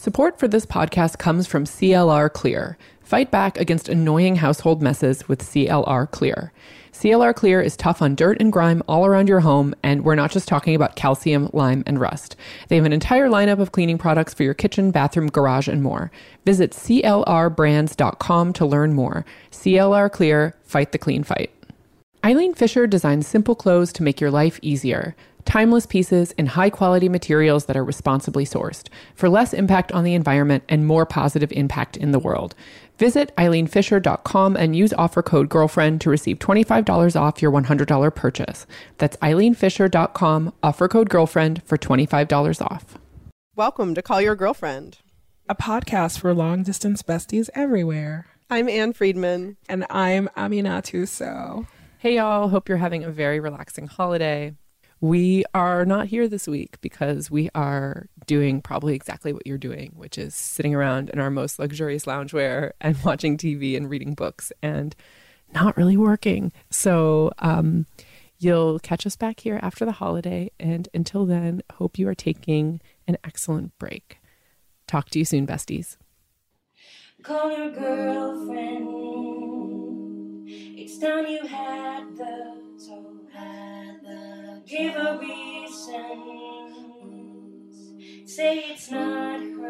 Support for this podcast comes from CLR Clear. Fight back against annoying household messes with CLR Clear. CLR Clear is tough on dirt and grime all around your home, and we're not just talking about calcium, lime, and rust. They have an entire lineup of cleaning products for your kitchen, bathroom, garage, and more. Visit CLRbrands.com to learn more. CLR Clear, fight the clean fight. Eileen Fisher designs simple clothes to make your life easier. Timeless pieces in high quality materials that are responsibly sourced for less impact on the environment and more positive impact in the world. Visit eileenfisher.com and use offer code GIRLFRIEND to receive $25 off your $100 purchase. That's eileenfisher.com, offer code GIRLFRIEND for $25 off. Welcome to Call Your Girlfriend, a podcast for long distance besties everywhere. I'm Ann Friedman. And I'm Aminatou Sow. Hey, y'all. Hope you're having a very relaxing holiday. We are not here this week because we are doing probably exactly what you're doing, which is sitting around in our most luxurious loungewear and watching TV and reading books and not really working. So, um, you'll catch us back here after the holiday. And until then, hope you are taking an excellent break. Talk to you soon, besties. Call your girlfriend. Time you had the give a reason. Say it's not her